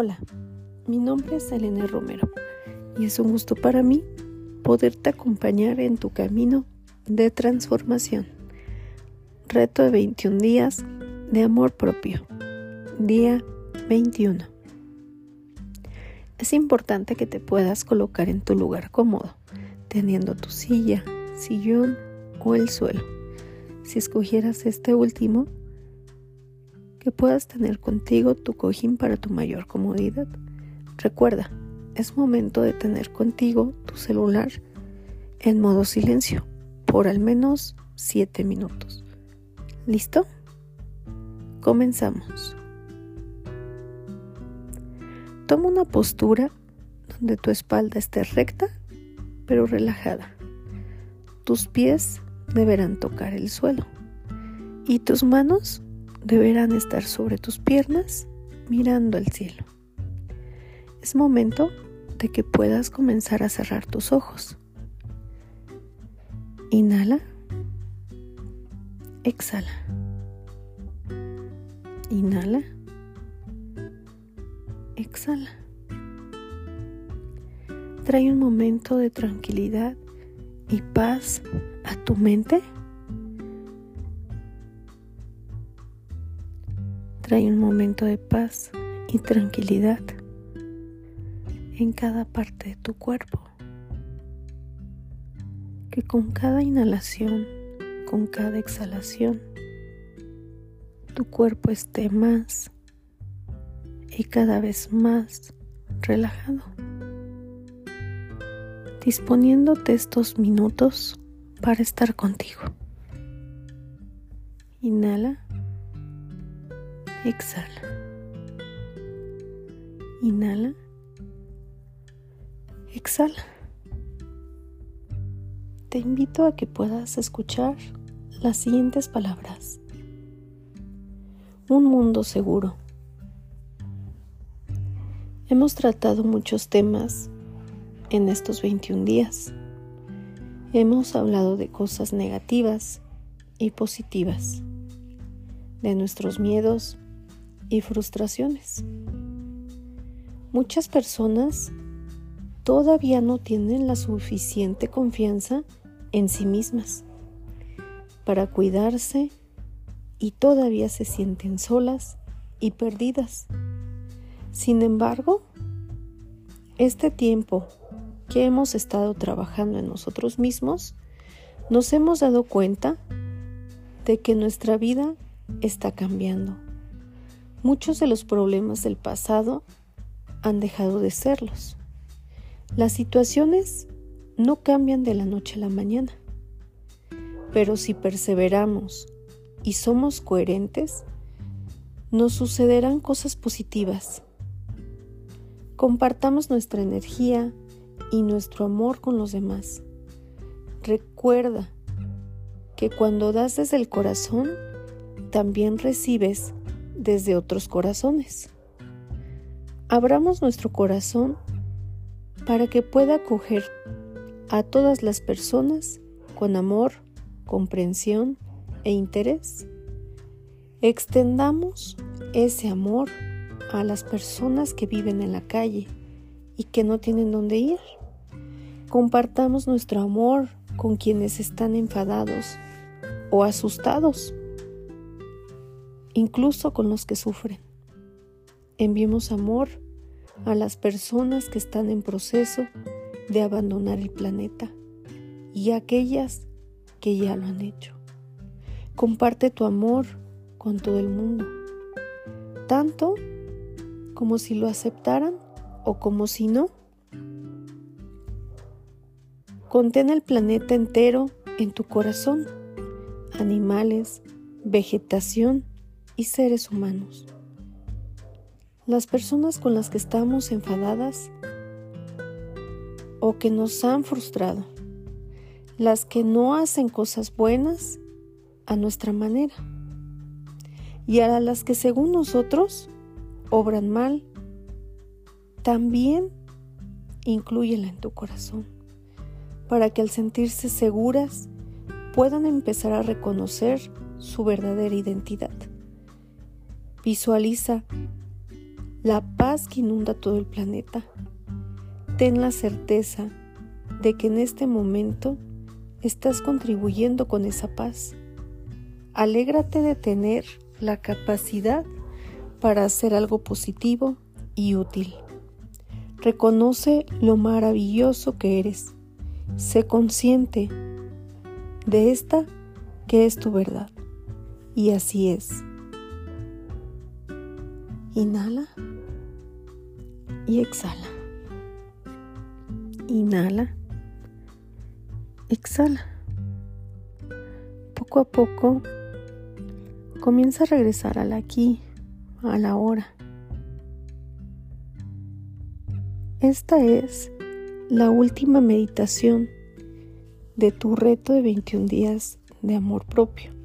Hola, mi nombre es Elena Romero y es un gusto para mí poderte acompañar en tu camino de transformación. Reto de 21 días de amor propio. Día 21. Es importante que te puedas colocar en tu lugar cómodo, teniendo tu silla, sillón o el suelo. Si escogieras este último, que puedas tener contigo tu cojín para tu mayor comodidad. Recuerda, es momento de tener contigo tu celular en modo silencio por al menos 7 minutos. ¿Listo? Comenzamos. Toma una postura donde tu espalda esté recta pero relajada. Tus pies deberán tocar el suelo y tus manos deberán estar sobre tus piernas mirando al cielo. Es momento de que puedas comenzar a cerrar tus ojos. Inhala. Exhala. Inhala. Exhala. Trae un momento de tranquilidad y paz a tu mente trae un momento de paz y tranquilidad en cada parte de tu cuerpo. Que con cada inhalación, con cada exhalación, tu cuerpo esté más y cada vez más relajado. Disponiéndote estos minutos para estar contigo. Inhala. Exhala. Inhala. Exhala. Te invito a que puedas escuchar las siguientes palabras. Un mundo seguro. Hemos tratado muchos temas en estos 21 días. Hemos hablado de cosas negativas y positivas, de nuestros miedos y frustraciones. Muchas personas todavía no tienen la suficiente confianza en sí mismas para cuidarse y todavía se sienten solas y perdidas. Sin embargo, este tiempo que hemos estado trabajando en nosotros mismos, nos hemos dado cuenta de que nuestra vida está cambiando Muchos de los problemas del pasado han dejado de serlos. Las situaciones no cambian de la noche a la mañana, pero si perseveramos y somos coherentes, nos sucederán cosas positivas. Compartamos nuestra energía y nuestro amor con los demás. Recuerda que cuando das desde el corazón, también recibes desde otros corazones. Abramos nuestro corazón para que pueda acoger a todas las personas con amor, comprensión e interés. Extendamos ese amor a las personas que viven en la calle y que no tienen dónde ir. Compartamos nuestro amor con quienes están enfadados o asustados incluso con los que sufren. Enviemos amor a las personas que están en proceso de abandonar el planeta y a aquellas que ya lo han hecho. Comparte tu amor con todo el mundo, tanto como si lo aceptaran o como si no. Contén el planeta entero en tu corazón, animales, vegetación y seres humanos. Las personas con las que estamos enfadadas o que nos han frustrado, las que no hacen cosas buenas a nuestra manera y a las que según nosotros obran mal, también incluyela en tu corazón, para que al sentirse seguras puedan empezar a reconocer su verdadera identidad. Visualiza la paz que inunda todo el planeta. Ten la certeza de que en este momento estás contribuyendo con esa paz. Alégrate de tener la capacidad para hacer algo positivo y útil. Reconoce lo maravilloso que eres. Sé consciente de esta que es tu verdad. Y así es. Inhala y exhala. Inhala. Exhala. Poco a poco comienza a regresar al aquí, a la hora. Esta es la última meditación de tu reto de 21 días de amor propio.